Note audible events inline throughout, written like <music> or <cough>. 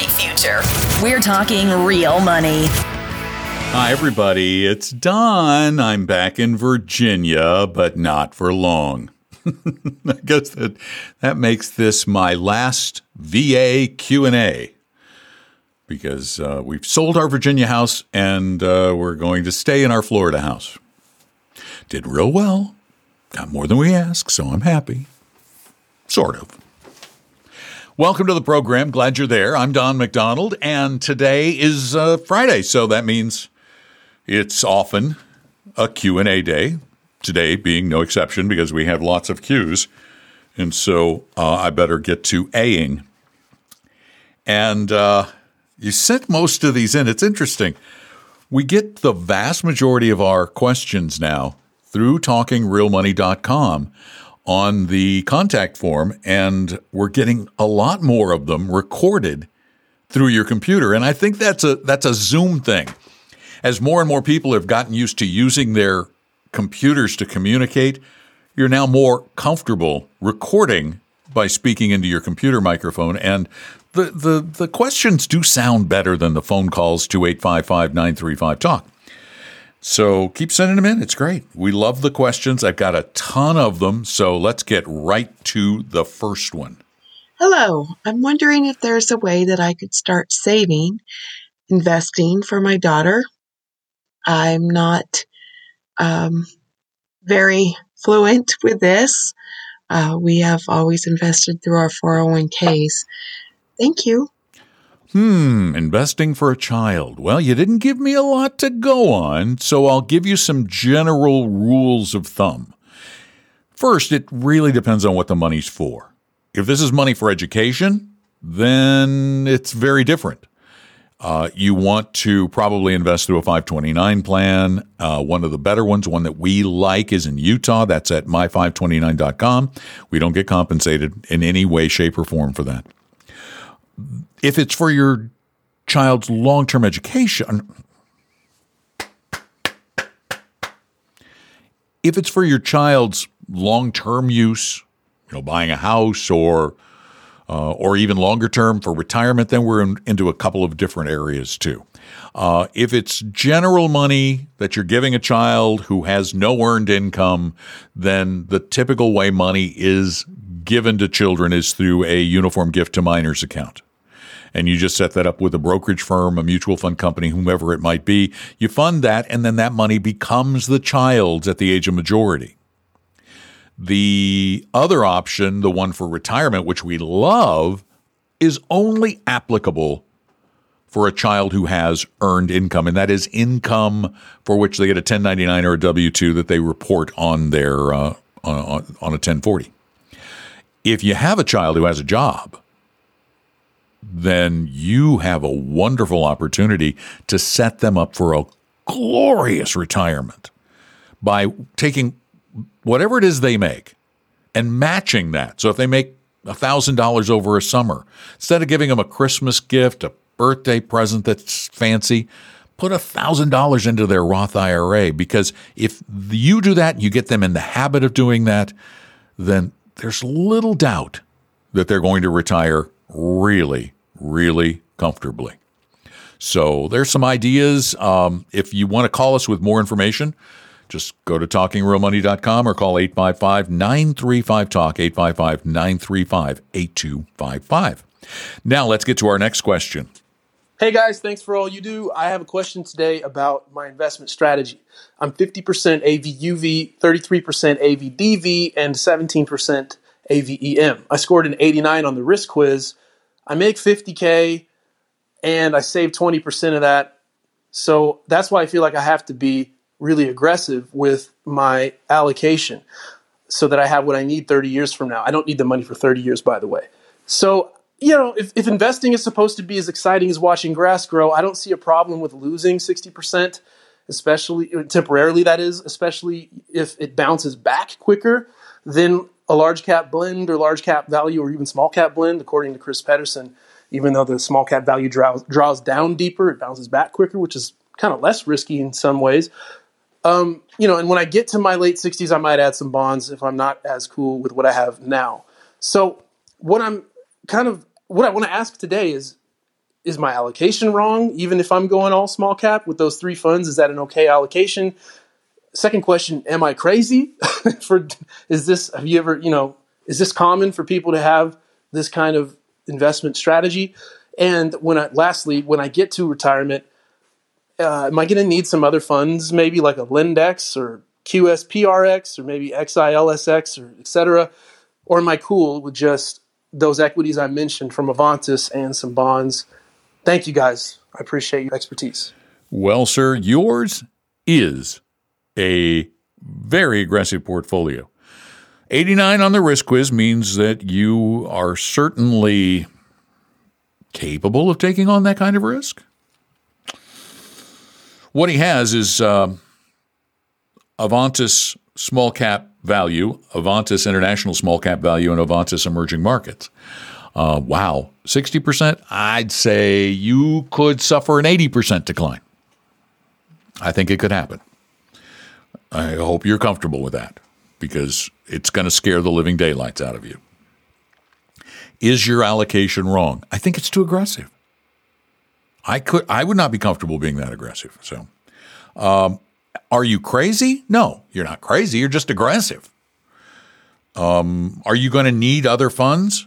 bright future. We're talking real money. Hi, everybody. It's Don. I'm back in Virginia, but not for long. <laughs> I guess that that makes this my last VA Q and A because uh, we've sold our Virginia house and uh, we're going to stay in our Florida house. Did real well, got more than we asked, so I'm happy. Sort of. Welcome to the program. Glad you're there. I'm Don McDonald, and today is uh, Friday, so that means it's often a Q&A day. Today being no exception because we have lots of Q's, and so uh, I better get to Aing. And uh, you sent most of these in. It's interesting. We get the vast majority of our questions now through talkingrealmoney.com on the contact form, and we're getting a lot more of them recorded through your computer. And I think that's a that's a Zoom thing. As more and more people have gotten used to using their computers to communicate, you're now more comfortable recording by speaking into your computer microphone. And the, the, the questions do sound better than the phone calls to 855 935 Talk. So keep sending them in. It's great. We love the questions. I've got a ton of them. So let's get right to the first one. Hello. I'm wondering if there's a way that I could start saving, investing for my daughter. I'm not um, very fluent with this. Uh, we have always invested through our 401ks. Thank you. Hmm, investing for a child. Well, you didn't give me a lot to go on, so I'll give you some general rules of thumb. First, it really depends on what the money's for. If this is money for education, then it's very different. Uh, you want to probably invest through a 529 plan. Uh, one of the better ones, one that we like, is in Utah. That's at my529.com. We don't get compensated in any way, shape, or form for that. If it's for your child's long term education, if it's for your child's long term use, you know, buying a house or uh, or even longer term for retirement, then we're in, into a couple of different areas too. Uh, if it's general money that you're giving a child who has no earned income, then the typical way money is given to children is through a uniform gift to minors account. And you just set that up with a brokerage firm, a mutual fund company, whomever it might be. You fund that, and then that money becomes the child's at the age of majority. The other option, the one for retirement, which we love, is only applicable for a child who has earned income, and that is income for which they get a 1099 or a W 2 that they report on their uh, on, on a 1040. If you have a child who has a job, then you have a wonderful opportunity to set them up for a glorious retirement by taking whatever it is they make and matching that. So if they make $1,000 over a summer, instead of giving them a Christmas gift, a birthday present that's fancy, put $1,000 into their Roth IRA because if you do that, you get them in the habit of doing that, then there's little doubt that they're going to retire really, really comfortably. So there's some ideas. Um, if you want to call us with more information, just go to talkingrealmoney.com or call 855 935 Talk, 855 935 8255. Now let's get to our next question. Hey guys, thanks for all you do. I have a question today about my investment strategy. I'm 50% AVUV, 33% AVDV, and 17% AVEM. I scored an 89 on the risk quiz. I make 50K and I save 20% of that. So that's why I feel like I have to be really aggressive with my allocation so that I have what I need 30 years from now. I don't need the money for 30 years, by the way. So, you know, if, if investing is supposed to be as exciting as watching grass grow, I don't see a problem with losing 60%, especially temporarily, that is, especially if it bounces back quicker than a large cap blend or large cap value or even small cap blend, according to Chris Pedersen. Even though the small cap value draws, draws down deeper, it bounces back quicker, which is kind of less risky in some ways. Um, you know, and when I get to my late 60s, I might add some bonds if I'm not as cool with what I have now. So, what I'm kind of what I want to ask today is is my allocation wrong? Even if I'm going all small cap with those three funds, is that an okay allocation? Second question, am I crazy? <laughs> for is this have you ever, you know, is this common for people to have this kind of investment strategy? And when I lastly, when I get to retirement, uh, am I going to need some other funds, maybe like a Lindex or QSPRX or maybe XILSX or et cetera? Or am I cool with just those equities I mentioned from Avantis and some bonds? Thank you guys. I appreciate your expertise. Well, sir, yours is a very aggressive portfolio. 89 on the risk quiz means that you are certainly capable of taking on that kind of risk. What he has is uh, Avantis small cap value, Avantis international small cap value, and Avantis emerging markets. Uh, wow, 60%? I'd say you could suffer an 80% decline. I think it could happen. I hope you're comfortable with that because it's going to scare the living daylights out of you. Is your allocation wrong? I think it's too aggressive. I could I would not be comfortable being that aggressive. So, um, are you crazy? No, you're not crazy. You're just aggressive. Um, are you going to need other funds?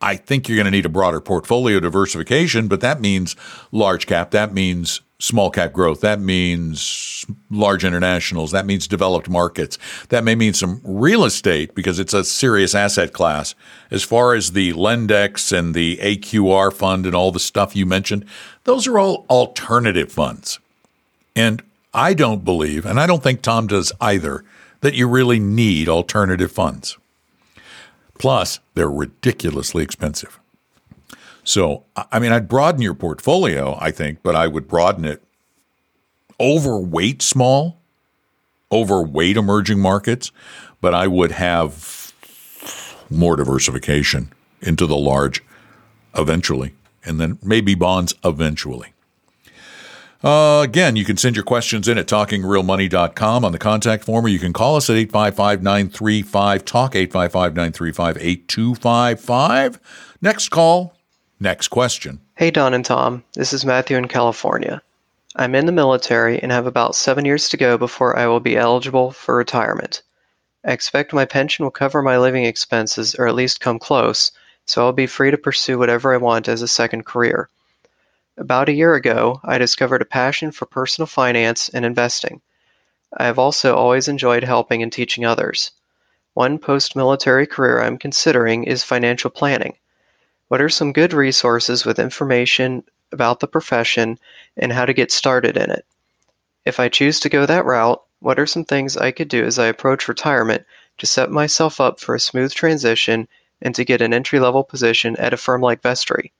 I think you're going to need a broader portfolio diversification, but that means large cap. That means small cap growth. That means large internationals. That means developed markets. That may mean some real estate because it's a serious asset class. As far as the Lendex and the AQR fund and all the stuff you mentioned, those are all alternative funds. And I don't believe, and I don't think Tom does either, that you really need alternative funds. Plus, they're ridiculously expensive. So, I mean, I'd broaden your portfolio, I think, but I would broaden it overweight small, overweight emerging markets, but I would have more diversification into the large eventually, and then maybe bonds eventually. Uh, again, you can send your questions in at talkingrealmoney.com on the contact form, or you can call us at 855 935 TALK, 855 935 8255. Next call, next question. Hey, Don and Tom. This is Matthew in California. I'm in the military and have about seven years to go before I will be eligible for retirement. I expect my pension will cover my living expenses, or at least come close, so I'll be free to pursue whatever I want as a second career. About a year ago, I discovered a passion for personal finance and investing. I have also always enjoyed helping and teaching others. One post military career I'm considering is financial planning. What are some good resources with information about the profession and how to get started in it? If I choose to go that route, what are some things I could do as I approach retirement to set myself up for a smooth transition and to get an entry level position at a firm like Vestory?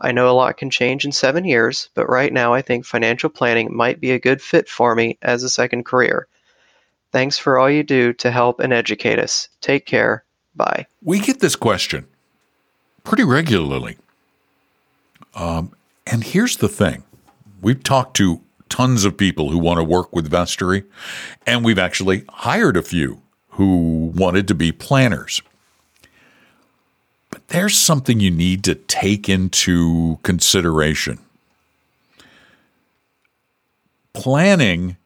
I know a lot can change in seven years, but right now I think financial planning might be a good fit for me as a second career. Thanks for all you do to help and educate us. Take care. Bye. We get this question pretty regularly. Um, and here's the thing we've talked to tons of people who want to work with Vestory, and we've actually hired a few who wanted to be planners. But there's something you need to take into consideration. Planning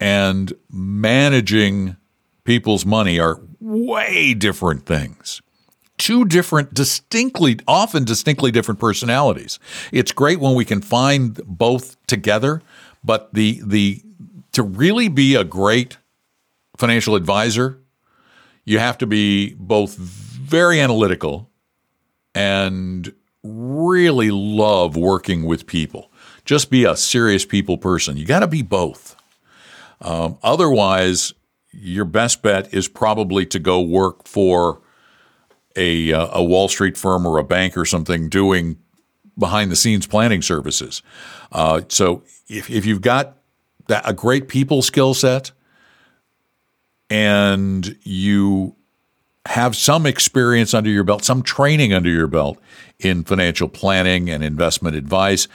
and managing people's money are way different things. Two different, distinctly, often distinctly different personalities. It's great when we can find both together, but the the to really be a great financial advisor, you have to be both very analytical and really love working with people. Just be a serious people person. You got to be both. Um, otherwise, your best bet is probably to go work for a, uh, a Wall Street firm or a bank or something doing behind the scenes planning services. Uh, so if, if you've got that, a great people skill set and you have some experience under your belt, some training under your belt in financial planning and investment advice,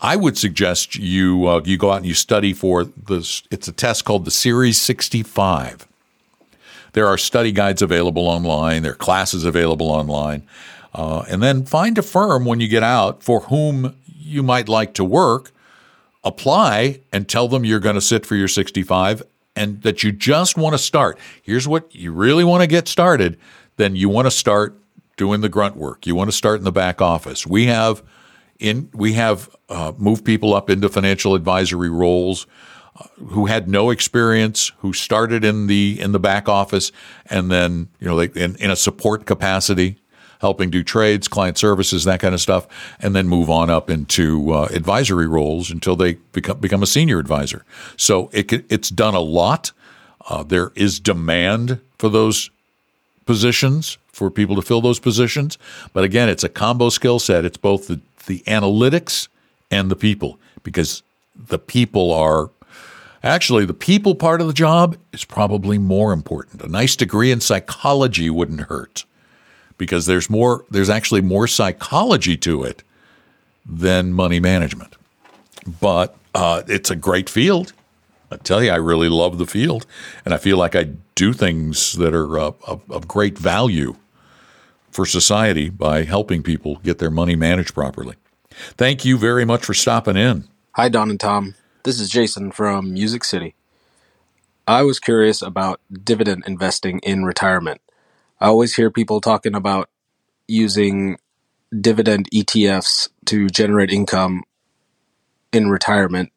I would suggest you uh, you go out and you study for this. It's a test called the Series 65. There are study guides available online. There are classes available online. Uh, and then find a firm when you get out for whom you might like to work. Apply and tell them you're going to sit for your 65 and that you just want to start. Here's what you really want to get started. Then you want to start doing the grunt work. You want to start in the back office. We have in we have uh, moved people up into financial advisory roles who had no experience, who started in the in the back office, and then you know like in, in a support capacity, helping do trades, client services, that kind of stuff, and then move on up into uh, advisory roles until they become become a senior advisor. So it it's done a lot. Uh, there is demand for those positions for people to fill those positions, but again, it's a combo skill set. It's both the the analytics and the people because the people are actually the people part of the job is probably more important. A nice degree in psychology wouldn't hurt because there's more there's actually more psychology to it than money management. But uh, it's a great field. I tell you, I really love the field, and I feel like I do things that are uh, of, of great value for society by helping people get their money managed properly. Thank you very much for stopping in. Hi, Don and Tom. This is Jason from Music City. I was curious about dividend investing in retirement. I always hear people talking about using dividend ETFs to generate income in retirement.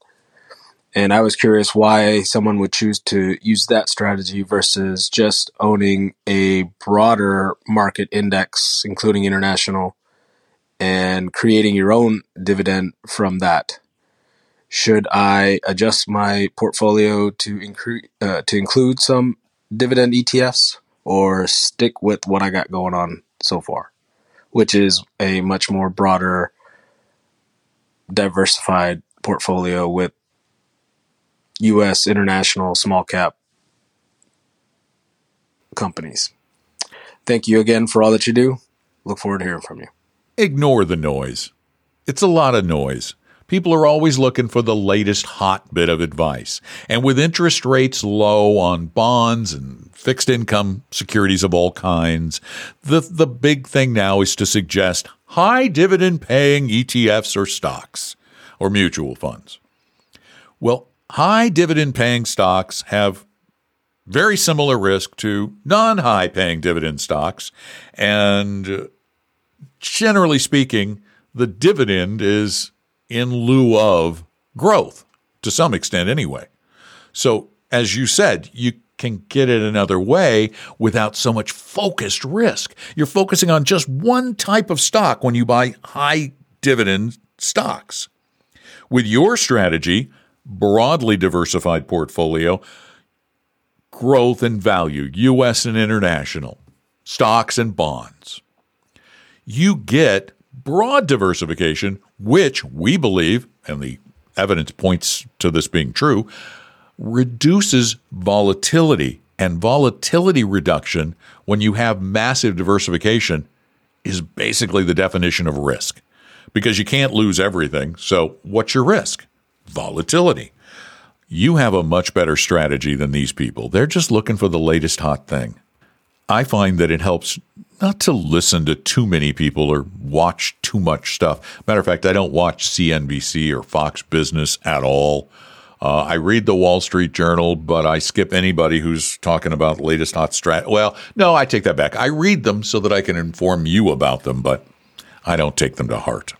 And I was curious why someone would choose to use that strategy versus just owning a broader market index, including international, and creating your own dividend from that. Should I adjust my portfolio to incre- uh, to include some dividend ETFs or stick with what I got going on so far, which is a much more broader, diversified portfolio with U.S. international small cap companies. Thank you again for all that you do. Look forward to hearing from you. Ignore the noise. It's a lot of noise. People are always looking for the latest hot bit of advice. And with interest rates low on bonds and fixed income securities of all kinds, the, the big thing now is to suggest high dividend paying ETFs or stocks or mutual funds. Well, high dividend paying stocks have very similar risk to non high paying dividend stocks. And uh, generally speaking, the dividend is in lieu of growth to some extent anyway. So, as you said, you can get it another way without so much focused risk. You're focusing on just one type of stock when you buy high dividend stocks. With your strategy, broadly diversified portfolio, growth and value, US and international, stocks and bonds you get broad diversification, which we believe, and the evidence points to this being true, reduces volatility. And volatility reduction, when you have massive diversification, is basically the definition of risk because you can't lose everything. So, what's your risk? Volatility. You have a much better strategy than these people. They're just looking for the latest hot thing. I find that it helps not to listen to too many people or watch too much stuff. Matter of fact, I don't watch CNBC or Fox Business at all. Uh, I read the Wall Street Journal, but I skip anybody who's talking about the latest hot strat. Well, no, I take that back. I read them so that I can inform you about them, but I don't take them to heart.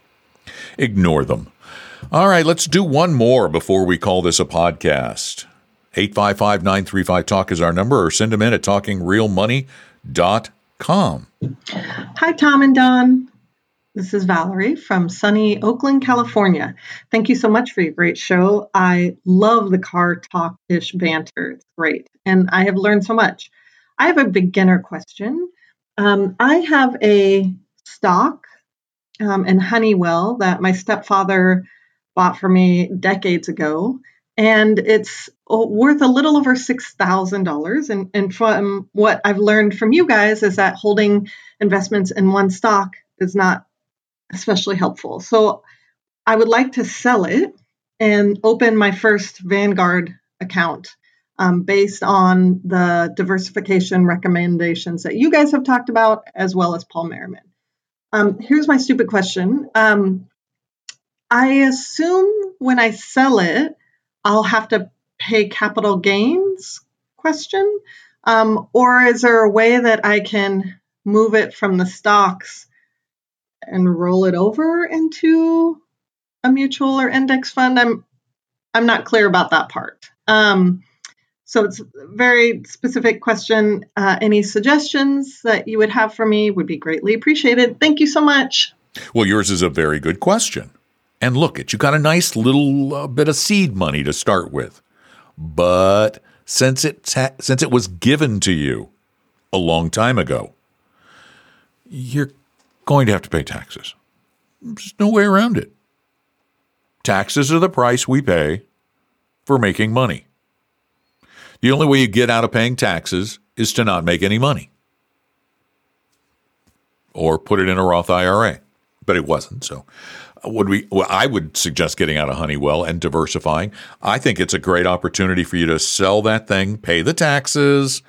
Ignore them. All right, let's do one more before we call this a podcast. 855 935 Talk is our number, or send them in at talkingrealmoney.com. Hi, Tom and Don. This is Valerie from sunny Oakland, California. Thank you so much for your great show. I love the car talk ish banter. It's great. And I have learned so much. I have a beginner question. Um, I have a stock um, in Honeywell that my stepfather bought for me decades ago and it's uh, worth a little over $6,000. And, and from what I've learned from you guys is that holding investments in one stock is not especially helpful. So I would like to sell it and open my first Vanguard account um, based on the diversification recommendations that you guys have talked about, as well as Paul Merriman. Um, here's my stupid question. Um, I assume when I sell it, I'll have to pay capital gains? Question. Um, or is there a way that I can move it from the stocks and roll it over into a mutual or index fund? I'm I'm not clear about that part. Um, so it's a very specific question. Uh, any suggestions that you would have for me would be greatly appreciated. Thank you so much. Well, yours is a very good question. And look, it you got a nice little uh, bit of seed money to start with, but since it ta- since it was given to you a long time ago, you're going to have to pay taxes. There's no way around it. Taxes are the price we pay for making money. The only way you get out of paying taxes is to not make any money or put it in a Roth IRA. But it wasn't. So, would we? Well, I would suggest getting out of Honeywell and diversifying. I think it's a great opportunity for you to sell that thing, pay the taxes.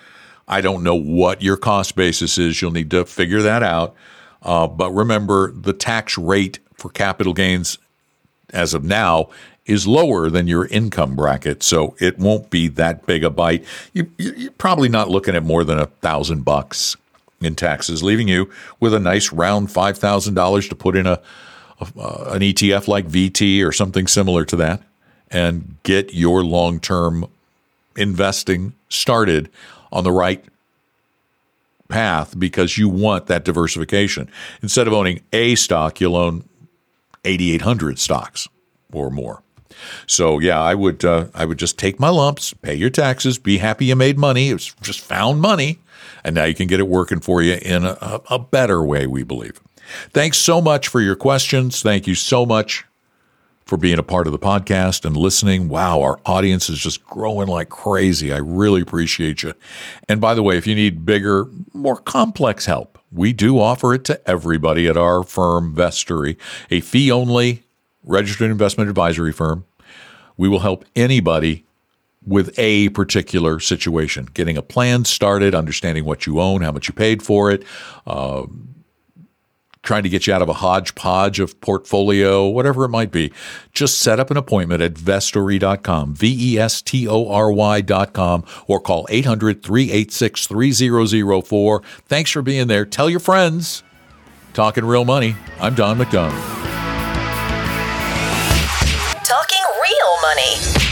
I don't know what your cost basis is. You'll need to figure that out. Uh, but remember, the tax rate for capital gains as of now is lower than your income bracket, so it won't be that big a bite. You, you're probably not looking at more than a thousand bucks in taxes, leaving you with a nice round five thousand dollars to put in a, a uh, an ETF like VT or something similar to that, and get your long term investing started on the right path because you want that diversification. Instead of owning a stock, you'll own 8,800 stocks or more. So yeah, I would uh, I would just take my lumps, pay your taxes, be happy you made money. It's just found money, and now you can get it working for you in a, a better way. We believe. Thanks so much for your questions. Thank you so much for being a part of the podcast and listening. Wow, our audience is just growing like crazy. I really appreciate you. And by the way, if you need bigger, more complex help, we do offer it to everybody at our firm, Vestory, a fee only registered investment advisory firm. We will help anybody with a particular situation, getting a plan started, understanding what you own, how much you paid for it, uh, trying to get you out of a hodgepodge of portfolio, whatever it might be. Just set up an appointment at vestory.com, V E S T O R Y.com, or call 800 386 3004. Thanks for being there. Tell your friends. Talking Real Money. I'm Don McDonald. Talking real money.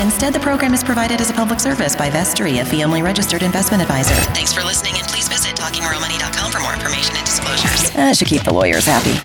Instead, the program is provided as a public service by Vestory, a fee only registered investment advisor. Thanks for listening, and please visit talkingrealmoney.com for more information and disclosures. That should keep the lawyers happy.